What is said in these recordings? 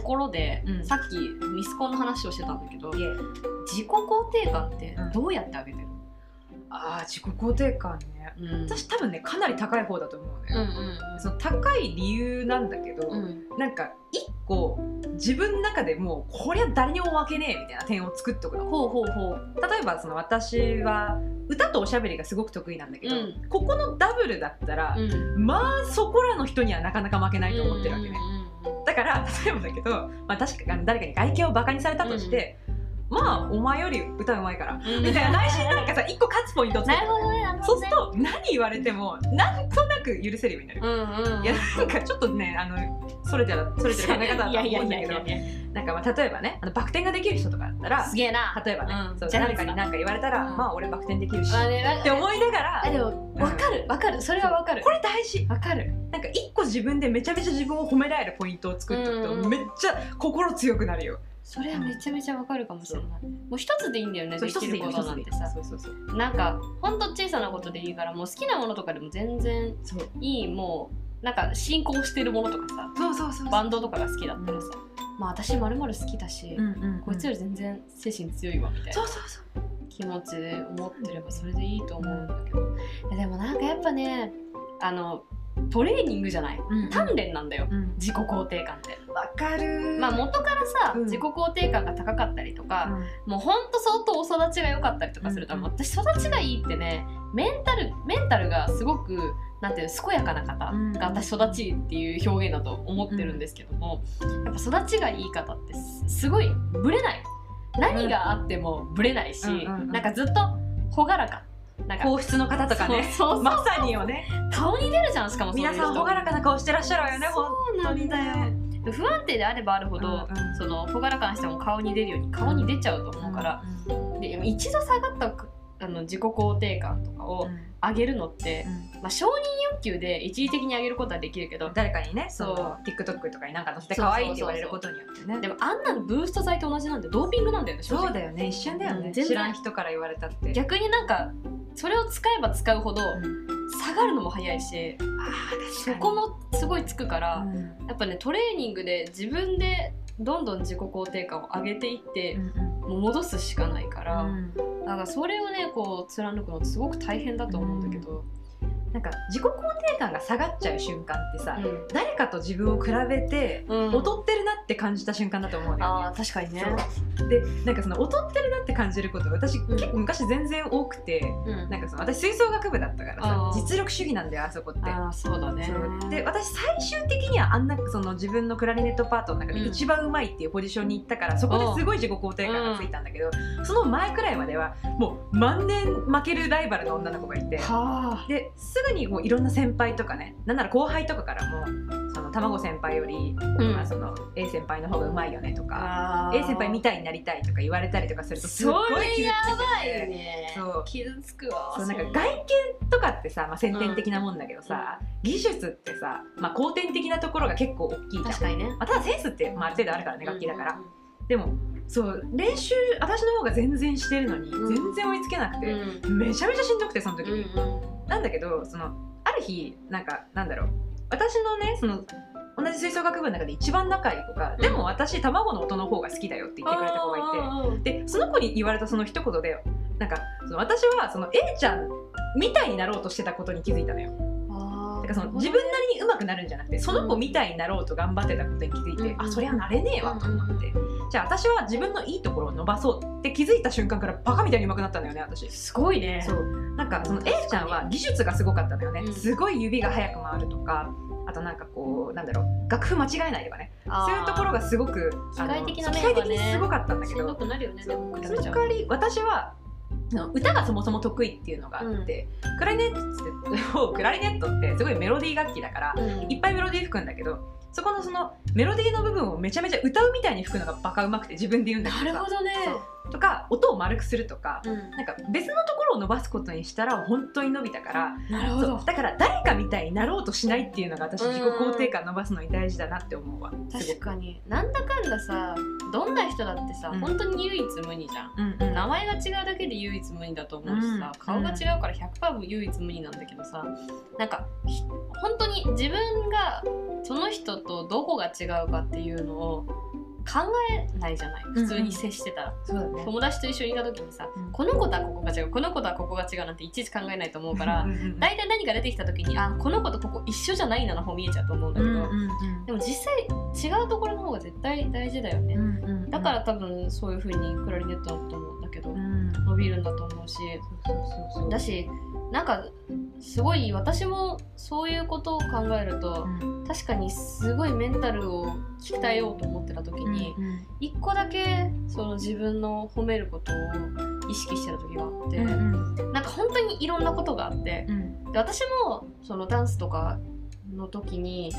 ところで、うん。さっきミスコンの話をしてたんだけど自己肯定感ってうん。どうやって上げてる？ああ自己肯定感ね。の、うん、私多分ねかなり高い方だと思ううんね、その高い理由なんだけど、うん。うんなんか一個自分の中でもうこりゃ誰にも負けねえみたいな点を作っとくの。ほうほうほう。例えばその私は歌とおしゃべりがすごく得意なんだけど、うん。ここのダブルだったら、うん。まあそこらの人にはなかなか負けないと思ってるわけね、うんから 例えばだけど、まあ、確かに誰かに外見をバカにされたとして、まあお前より歌うまいから、うん。みたいな内心なんかさ一個勝つポイントを作るなるほどねなるそうすると何言われてもなんとなく許せるようになる、うんうんうんいやなんかちょっとねあのそれてるそれてる考え方だと思うんだけど。なんかまあ例えばねあのバク転ができる人とかだったらすげえな。例えばね、うん。そう誰かに何か言われたら、うん。まあ俺バク転できるし、あねなって思いながらあでも分かる分かる。それは分かる。これ大事。分かる。なんか一個自分でめちゃめちゃ自分を褒められるポイントを作っておくうんとめっちゃ心強くなるよ。それはめちゃめちゃ分かるかもしれないもう一つでいいんだよねできることなんてさ。そうそうそう。なんかほんと小さなことでいいからもう好きなものとかでも全然いいもうなんか進行してるものとかさ。そうそうそうバンドとかが好きだったらさ、まあ私まる好きだし、こいつより全然精神強いわみたいな。そうそうそう。気持ちで思ってればそれでいいと思うんだけど、でもなんかやっぱねあのトレーニングじゃない？うんうん。鍛錬なんだよ。うん。自己肯定感って。わかる。まあ元からさ、うん。自己肯定感が高かったりとか、うん。もうほんと相当お育ちが良かったりとかすると、う。んうん。私育ちがいいってねメンタルメンタルがすごくなんていうの健やかな方うんが私育ちいいっていう表現だと思ってるんですけども、やっぱ育ちがいい方ってすすごいブレない。何があってもブレないし、うんうんうん。なんかずっと朗らかなんか皇室の方とかね。まさによね。顔に出るじゃんしかも皆さん朗らかな顔してらっしゃるわよねほんそうなんだよ。不安定であればあるほど、うんうん。その朗らかな人も顔に出るように顔に出ちゃうと思うから、で一度下がったあの自己肯定感とかを上げるのって、まあ、承認欲求で一時的に上げることはできるけど誰かにねそそうう TikTok とかになんか載せて可愛いって言われることによってね。でもあんなのブースト剤と同じなんでドーピングなんだよねそうだよね一瞬だよね。知らん人から言われたって。逆になんかそれを使えば使うほどうん。下がるのも早いしあーそこもすごいつくから、うん。やっぱねトレーニングで自分でどんどん自己肯定感を上げていって、もう戻すしかないから、うん。だからそれをねこう貫くのってすごく大変だと思うんだけど、なんか自己肯定感が下がっちゃう瞬間ってさ、うん。誰かと自分を比べてうん。劣ってるなって感じた瞬間だと思うんだよ。ねあー確かにね。でなんかその劣ってるなって感じること私、結構昔全然多くてうん。なんかその私吹奏楽部だったからさ実力主義なんだよあそこって。ああそうだね。で私最終的にはあんなその自分のクラリネットパートの中でうん。一番うまいっていうポジションに行ったから、そこですごい自己肯定感がついたんだけど、その前くらいまではもう万年負けるライバルの女の子がいてはあ。ですぐにこういろんな先輩とかねなんなら後輩とかからもその卵先輩より、うん。まあ、その A 先輩の方がうまいよねとか A 先輩みたいになりたいとか言われたりとかするとすごい傷つばいてね。そう傷つくわそうなんかそ外見とかってさ、まあ、先天的なもんだけどさ、技術ってさ、まあ、後天的なところが結構大きいじゃん。確かにね。まあ、ただセンスって、まあ、ある程度あるからね楽器だから、うんでもそう練習私の方が全然してるのにうん。全然追いつけなくて、うん。めちゃめちゃしんどくてその時。うんに、なんだけどそのある日なんかなんだろう。私のねその同じ吹奏楽部の中で一番仲いい子が、でも私卵の音の方が好きだよって言ってくれた子がいてでその子に言われたその一言でなんかその私はその A ちゃんみたいになろうとしてたことに気づいたのよ。だからその自分なりに上手くなるんじゃなくてその子みたいになろうと頑張ってたことに気づいて、うんあそりゃなれねえわと思って、じゃあ私は自分のいいところを伸ばそうって気づいた瞬間からバカみたいに上手くなったんだよね私。すごいね。そう。なんかその A ちゃんは技術がすごかったんだよね、うん。すごい指が速く回るとかあとなんかこうなんだろう楽譜間違えないとかね。そういうところがすごく機械的な面がね機械的にすごかったんだけしんどどくなるよねでも比その代わり私は歌がそもそも得意っていうのがあって、クラリネットって クラリネットってすごいメロディー楽器だからうん。いっぱいメロディー吹くんだけどそこのそのメロディーの部分をめちゃめちゃ歌うみたいに吹くのがバカうまくて自分で言うんだなけどさ。るほどね。とか音を丸くするとか、うん。なんか別のところを伸ばすことにしたら本当に伸びたから。なるほど。だから誰かみたいになろうとしないっていうのが私うん自己肯定感伸ばすのに大事だなって思うわ。確かに。なんだかんださどんな人だってさ、うん。本当に唯一無二じゃん。うんうん。名前が違うだけで唯一無二だと思うしさ、うん顔が違うから100%唯一無二なんだけどさなんかひ本当に自分がその人とどこが違うかっていうのを考えないじゃない。普通に接してたら、そうだね。友達と一緒にいた時にさ、うん。この子とはここが違うこの子とはここが違うなんていちいち考えないと思うから大体何か出てきた時にあこの子とここ一緒じゃないなの方見えちゃうと思うんだけど、でも実際違うところの方が絶対大事だよね、だから多分そういう風にクラリネットだと思うんだけど、うん。伸びるんだと思うし。だしなんかすごい私もそういうことを考えると、うん。確かにすごいメンタルを鍛えようと思ってた時にうん一個だけその自分の褒めることを意識してた時があって、うんうん。なんか本当にいろんなことがあってうん。で私もそのダンスとかの時に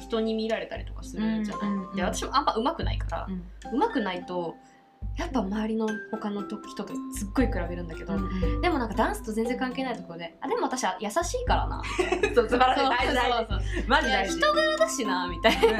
人に見られたりとかするじゃない、うんうんうん。で私もあんま上手くないからうん。上手くないとやっぱ周りの他の人とすっごい比べるんだけど、うんでもなんかダンスと全然関係ないところであでも私は優しいからな。そう素晴らしい大事大事マジ大事。人柄だしなみたい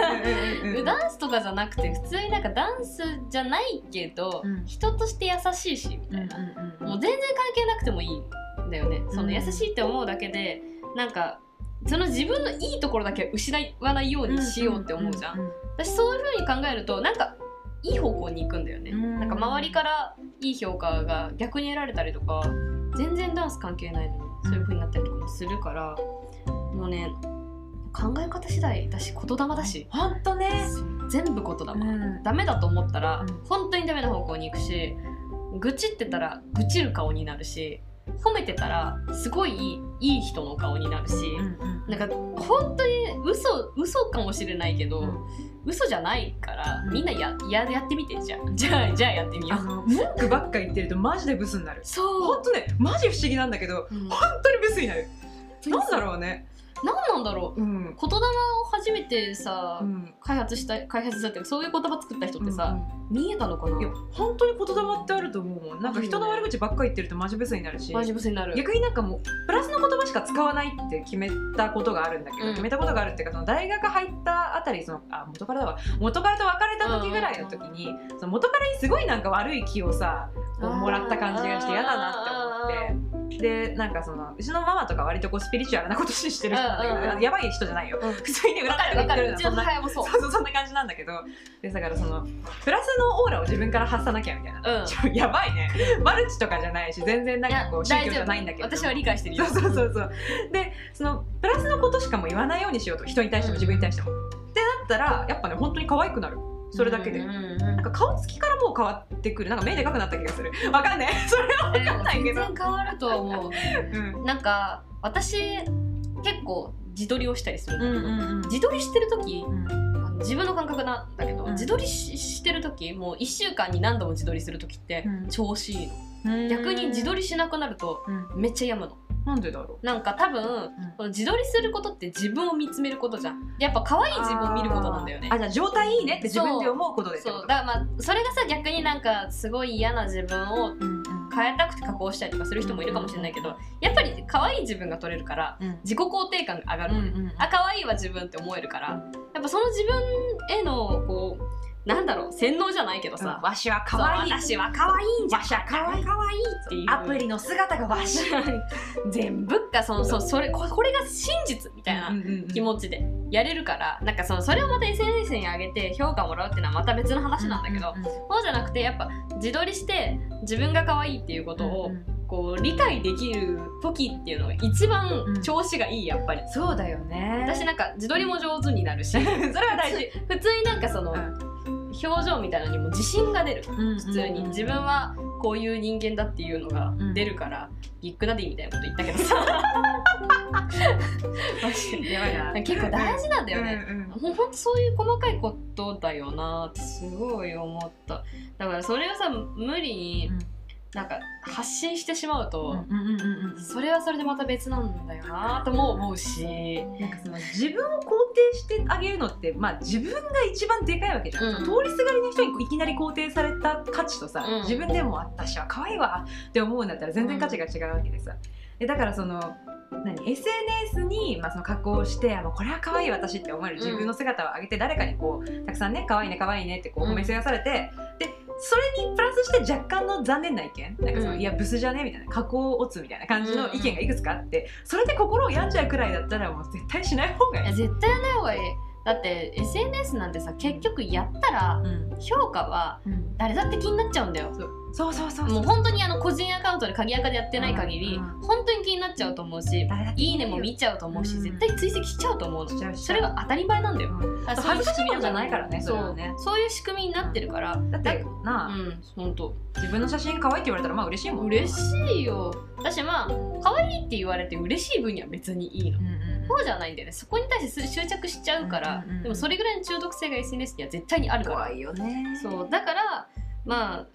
な。ダンスとかじゃなくて普通になんかダンスじゃないけど、うん。人として優しいしみたいな、うんもう全然関係なくてもいいんだよね。その優しいって思うだけでなんかその自分のいいところだけは失わないようにしようって思うじゃん、ん私そういう風に考えるとなんかいい方向に行くんだよね、うん。なんか周りからいい評価が逆に得られたりとか全然ダンス関係ないのにそういう風になったりとかもするからもうね考え方次第だし言霊だし、ほんとね。全部言霊、うん。ダメだと思ったら、うん。本当にダメな方向に行くし愚痴ってたら愚痴る顔になるし褒めてたらすごいいい人の顔になるし、なんか本当に嘘嘘かもしれないけど、うん嘘じゃないから、うん。みんなやややってみてじゃあ じゃあじゃあやってみよう。文句ばっか言ってるとマジでブスになる。そほんとねマジ不思議なんだけどう、うん、本当にブスになる。なんだろうね何なんだろう。うん。言霊を初めてさ、うん。開発した開発したってそういう言葉作った人ってさ、見えたのかな？いや本当に言霊ってあると思うもん。なんか人の悪口ばっかり言ってるとマジブスになるし。マジブスになる。逆になんかもうプラスの言葉しか使わないって決めたことがあるんだけど、うん。決めたことがあるっていうかその大学入ったあたりそのあ元彼だわ。元彼と別れた時ぐらいの時に、その元彼にすごいなんか悪い気をさもらった感じがして嫌だなって思って。でなんかそのうちのママとか割とこうスピリチュアルなことしてる人なんだけど、やばい人じゃないよ。うん。普通に裏わか言ってる。のそんなそう。そう。そんな感じなんだけど。でだからそのプラスのオーラを自分から発さなきゃみたいな、うん。やばいね。マルチとかじゃないし全然なんかこう宗教じゃないんだけど。私は理解してるよ。そうそうそうそう。でそのプラスのことしかも言わないようにしようと。人に対しても自分に対しても、ってなったらやっぱね本当に可愛くなるそれだけで、うんうんうんなんか顔つきからもう変わってくる。なんか目でかくなった気がする。わかんない。それはえわかんないけ全ど然変わるとは思う。うん。なんか私結構自撮りをしたりするんだけど、うん自撮りしてる時うん。自分の感覚なんだけど、うん。自撮りししてる時もう1週間に何度も自撮りする時ってうん。調子いいの、うん逆に自撮りしなくなるとうん。めっちゃ病むの。なんでだろなんか多分この自撮りすることって自分を見つめることじゃん。でやっぱ可愛い自分を見ることなんだよね。あじゃあ状態いいねって自分で思うことでそうだからまあそれがさ逆になんかすごい嫌な自分をうんうん。変えたくて加工したりとかする人もいるかもしれないけどやっぱり可愛い自分が撮れるからうん。自己肯定感が上がるのね、うんうんあ可愛いわ自分って思えるからやっぱその自分へのこうなんだろう洗脳じゃないけどさ、わしは可愛い。私は可愛いんじゃんわしは可愛い。可愛いっていう。アプリの姿がわし 全部がそのそうそれここれが真実みたいな気持ちでやれるからなんかそのそれをまた SNS に上げて評価もらうっていうのはまた別の話なんだけど、そうじゃなくてやっぱ自撮りして自分が可愛いっていうことをこう理解できる時っていうのが一番調子がいいやっぱり。そうだよね。私なんか自撮りも上手になるし それは大事。普通になんかその、表情みたいなのにも自信が出る。普普通に。自分はこういう人間だっていうのが出るから、ビッグダディみたいなこと言ったけどさ。結構大事なんだよね、うんうんほんとそういう細かいことだよなってすごい思った。だからそれをさ無理になんか発信してしまうと、うんうんうんうんそれはそれでまた別なんだよなとも思うし。なんかその自分を肯定してあげるのって、まあ、自分が一番でかいわけじゃん、うん。通りすがりの人にいきなり肯定された価値とさ、うん。自分でも私は可愛いわって思うんだったら全然価値が違うわけでさ、でだからその何？SNS に、まあ、その加工してあもうこれは可愛い私って思える自分の姿を上げて誰かにこうたくさんね可愛いね可愛いねってこううん。褒めせやされて、でそれにプラスして若干の残念な意見？なんかその、うん。いやブスじゃねみたいな加工オツみたいな感じの意見がいくつかあってそれで心を病んじゃうくらいだったらもう絶対しない方がいい。いや絶対ない方がいいだって SNS なんてさ結局やったらうん。評価は誰だって気になっちゃうんだよ。そう。そうそうもう本当にあの個人アカウントで鍵アカでやってない限り、うんうん本当に気になっちゃうと思うしいいねも見ちゃうと思うし、うん。絶対追跡しちゃうと思うの。それが当たり前なんだよ、うん。だからそういう恥ずかしいことじゃないからねそそれはね。そう。いう仕組みになってるから、だってなあ、うん本当。自分の写真可愛いって言われたらまあ嬉しいもん。嬉しいよ。私まあ可愛いって言われて嬉しい分には別にいいの。うんうんそうじゃないんだよね。そこに対して執着しちゃうから、でもそれぐらいの中毒性が SNS には絶対にあるから。怖いよね。そう。だからまあ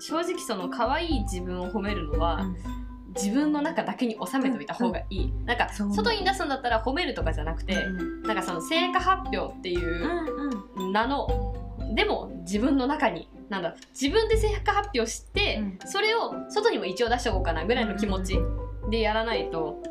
正直その可愛い自分を褒めるのは、自分の中だけに収めておいた方がいい、なんか外に出すんだったら褒めるとかじゃなくて、うんなんかその成果発表っていう名のでも自分の中になんだ自分で成果発表して、うん。それを外にも一応出しておこうかなぐらいの気持ちでやらないと、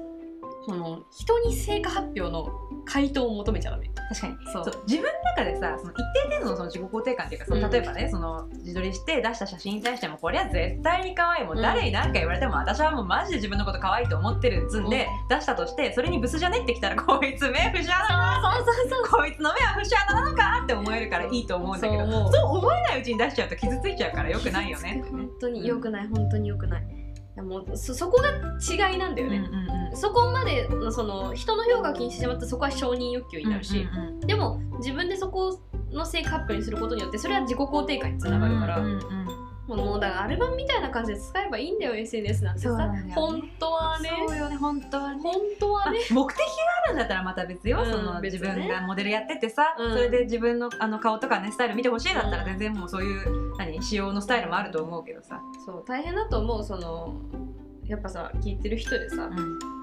その人に成果発表の回答を求めちゃダメ。確かに。そう。自分の中でさその一定程度のその自己肯定感っていうかそのうん例えばね、その自撮りして出した写真に対してもこれは絶対に可愛いもう誰に何か言われても私はもうマジで自分のこと可愛いと思ってるっつん。で、出したとしてそれにブスじゃねってきたらこいつ目不思議だなそうそうそうこいつの目は不思議なのかって思えるからいいと思うんだけどそう。思うそう思えないうちに出しちゃうと傷ついちゃうからよくないよね。本当に良くない本当に良くない。もうそそこが違いなんだよね、うんうんそこまでのその人の評価を気にしてしまったらそこは承認欲求になるし、うんうんでも自分でそこの成果発表にすることによってそれは自己肯定感につうんながるから、うんうんうん。もうだからアルバムみたいな感じで使えばいいんだよ SNS なんてさ、ね。本当はね。そうよね本当はね。本当はね。目的があるんだったらまた別よ、うんその自分がモデルやっててさ、うん。それで自分のあの顔とかねスタイル見てほしいだったらうん全然もうそういう何仕様のスタイルもあると思うけどさ、そう大変だと思うそのやっぱさ聞いてる人でさ、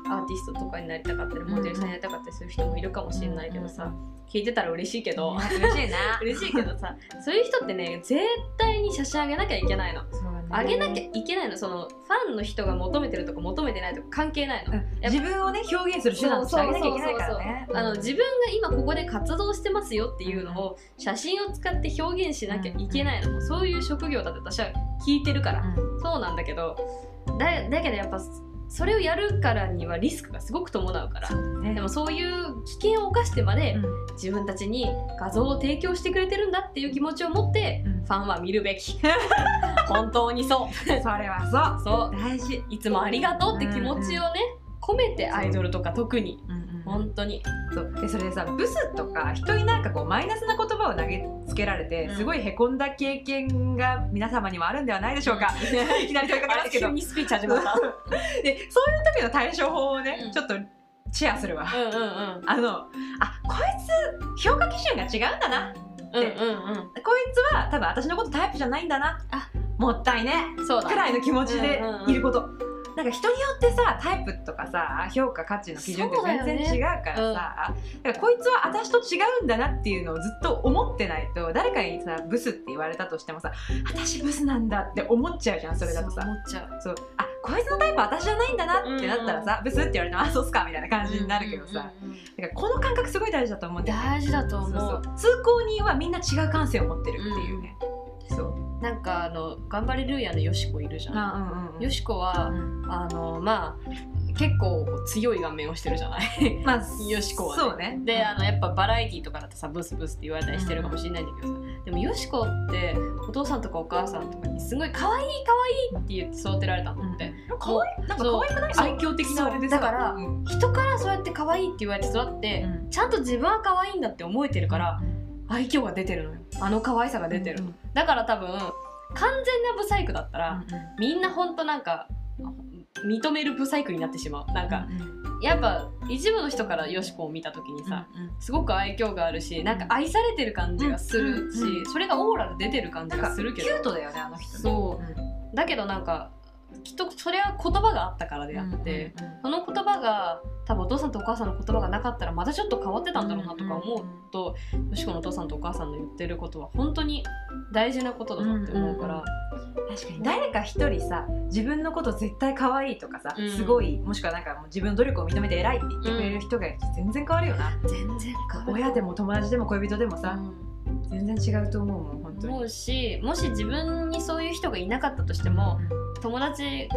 アーティストとかになりたかったりモデルさんになりたかったりする人もいるかもしれないけどさ、うんうん。聞いてたら嬉しいけど、嬉しいな。嬉しいけどさそういう人ってね絶対に写真あげなきゃいけないの。あげなきゃいけないの。そのファンの人が求めてるとか求めてないとか関係ないの、うん。自分をね表現する手段としてあげなきゃいけないからね。あの自分が今ここで活動してますよっていうのを写真を使って表現しなきゃいけないの。もそういう職業だって私は聞いてるから、そうなんだけど。だだけどやっぱそれをやるからにはリスクがすごく伴うから。うんね。でもそういう危険を冒してまでうん。自分たちに画像を提供してくれてるんだっていう気持ちを持ってうん。ファンは見るべき。本当にそう。それはそそう。大事、ういつもありがとうって気持ちをね込めてアイドルとか特に本当に。そう。でそれでさブスとか人になんかこうマイナスな言葉を投げつけられて、うん。すごいへこんだ経験が皆様にもあるんではないでしょうか、いきなり問いかけますけど。でそういう時の対処法をね、うん。ちょっとシェアするわ、うんうんうん。あのあこいつ評価基準が違うんだなうんうんこいつは多分私のことタイプじゃないんだな。あ。もったいね。くらいの気持ちでうんうんうん。いること、なんか人によってさタイプとかさ評価価値の基準って全然違うからさだからこいつは私と違うんだなっていうのをずっと思ってないと誰かにさブスって言われたとしてもさ私ブスなんだって思っちゃうじゃんそれだとさ。そう思っちゃう。そう。あこいつのタイプ私じゃないんだなってなったらさ、ブスって言われてもあそうっすかみたいな感じになるけどさ、うんうん。うんだからこの感覚すごい大事だと思うんだよね大事だと思う。そうそう。通行人はみんな違う感性を持ってるっていうね、そうなんかあの頑張れルーヤのよしこいるじゃん。あうんうんうん。よしこはうん。あのまあ結構強い顔面をしてるじゃない？まあよしこはね。そうね。であのやっぱバラエティーとかだとさブスブスって言われたりしてるかもしれないんだけどさ。でもよしこってお父さんとかお母さんとかにすごい可愛い可愛いって言って育てられたんだって、可愛いなんか可愛くない？愛嬌的なあれでだからうん人からそうやって可愛いって言われて育って、うん。ちゃんと自分は可愛いんだって思えてるから愛嬌が出てるのよ。あの可愛さが出てる。の、だから多分完全なブサイクだったら、みんなほんとなんか認めるブサイクになってしまう。なんか、やっぱ一部の人からよしこを見た時にさ、すごく愛嬌があるしなんか愛されてる感じがするし、うんうんそれがオーラで出てる感じがするけど。キュートだよねあの人ね。そう。だけどなんかきっとそれは言葉があったからであって、その言葉が多分お父さんとお母さんの言葉がなかったらまたちょっと変わってたんだろうなとか思うと、よしこのお父さんとお母さんの言ってることは本当に大事なことだなって思うから、確かに。誰か一人さ自分のこと絶対可愛いとかさ、うんすごいもしくはなんかもう自分の努力を認めて偉いって言ってくれる人が全然変わるよな、全然変わる。親でも友達でも恋人でもさ、うん。全然違うと思うもん本当に。思うしもし自分にそういう人がいなかったとしても友達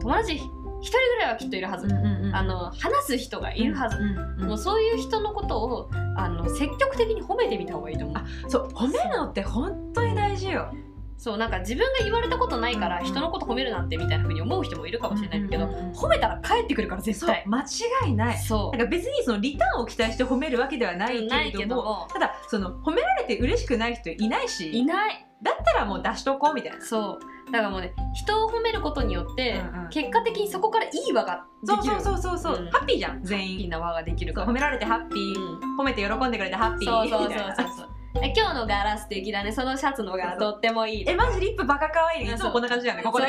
友達一人ぐらいはきっといるはず、あの話す人がいるはず、もうそういう人のことをあの積極的に褒めてみた方がいいと思う。あそう褒めるのって本当に大事よ。そうなんか自分が言われたことないから人のこと褒めるなんてみたいなふうに思う人もいるかもしれないけど、褒めたら返ってくるから絶対。間違いないそうなんか別にそのリターンを期待して褒めるわけではないけれどもただその褒められて嬉しくない人いないしいない。だったらもう出しとこうみたいな。そうだからもうね人を褒めることによって、うんうん、結果的にそこからいい輪ができる。そうそうそうそう、う。ん、ハッピーじゃん全員。ハッピーな輪ができるから。褒められてハッピー、うん、褒めて喜んでくれてハッピー。そうそうそうそうそう。今日の柄素敵だね。そのシャツの柄とってもいい。えマジリップバカ可愛いいつもこんな感じだよね。ここで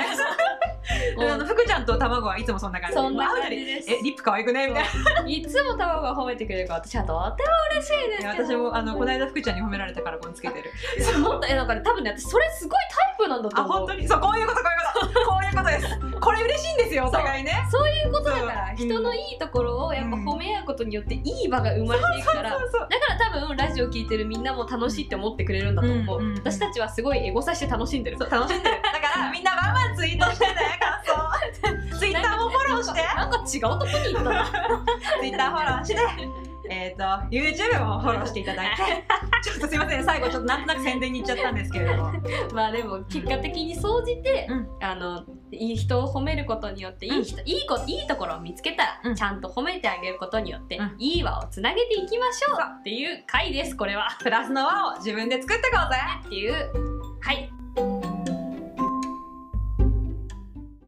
あの福ちゃんと卵はいつもそんな感じ。そんな感じです。えリップ可愛くねみたいな。いつも卵が褒めてくれるから私はとっても嬉しいです私もあのこの間福ちゃんに褒められたからこのつけてる。もっとえなんかね多分ね私それすごいタイプなんだと思う。あ本当に？そうこういうことこういうこと。こういうことです。これ嬉しいんですよお互いね。そう。いうことだから人のいいところをやっぱ褒め合うことによっていい場が生まれていくから。だから多分ラジオ聞いてるみんなも楽しいって思ってくれるんだと思う、私たちはすごいエゴさして楽しんでる。楽しんでる。だからみんなワンワンツイートしてね違うとこに行ったな ツイッターフォローして。えっ、ー、と YouTube もフォローしていただいて。ちょっとすいません最後ちょっとなんとなく宣伝に行っちゃったんですけれども。まあでも結果的に総じて、うん、あのいい人を褒めることによっていい人、うん、いいこいいところを見つけたら、うん、ちゃんと褒めてあげることによって、いい輪をつなげていきましょうっていう回ですこれは。プラスの輪を自分で作ってこうぜ。っていうはい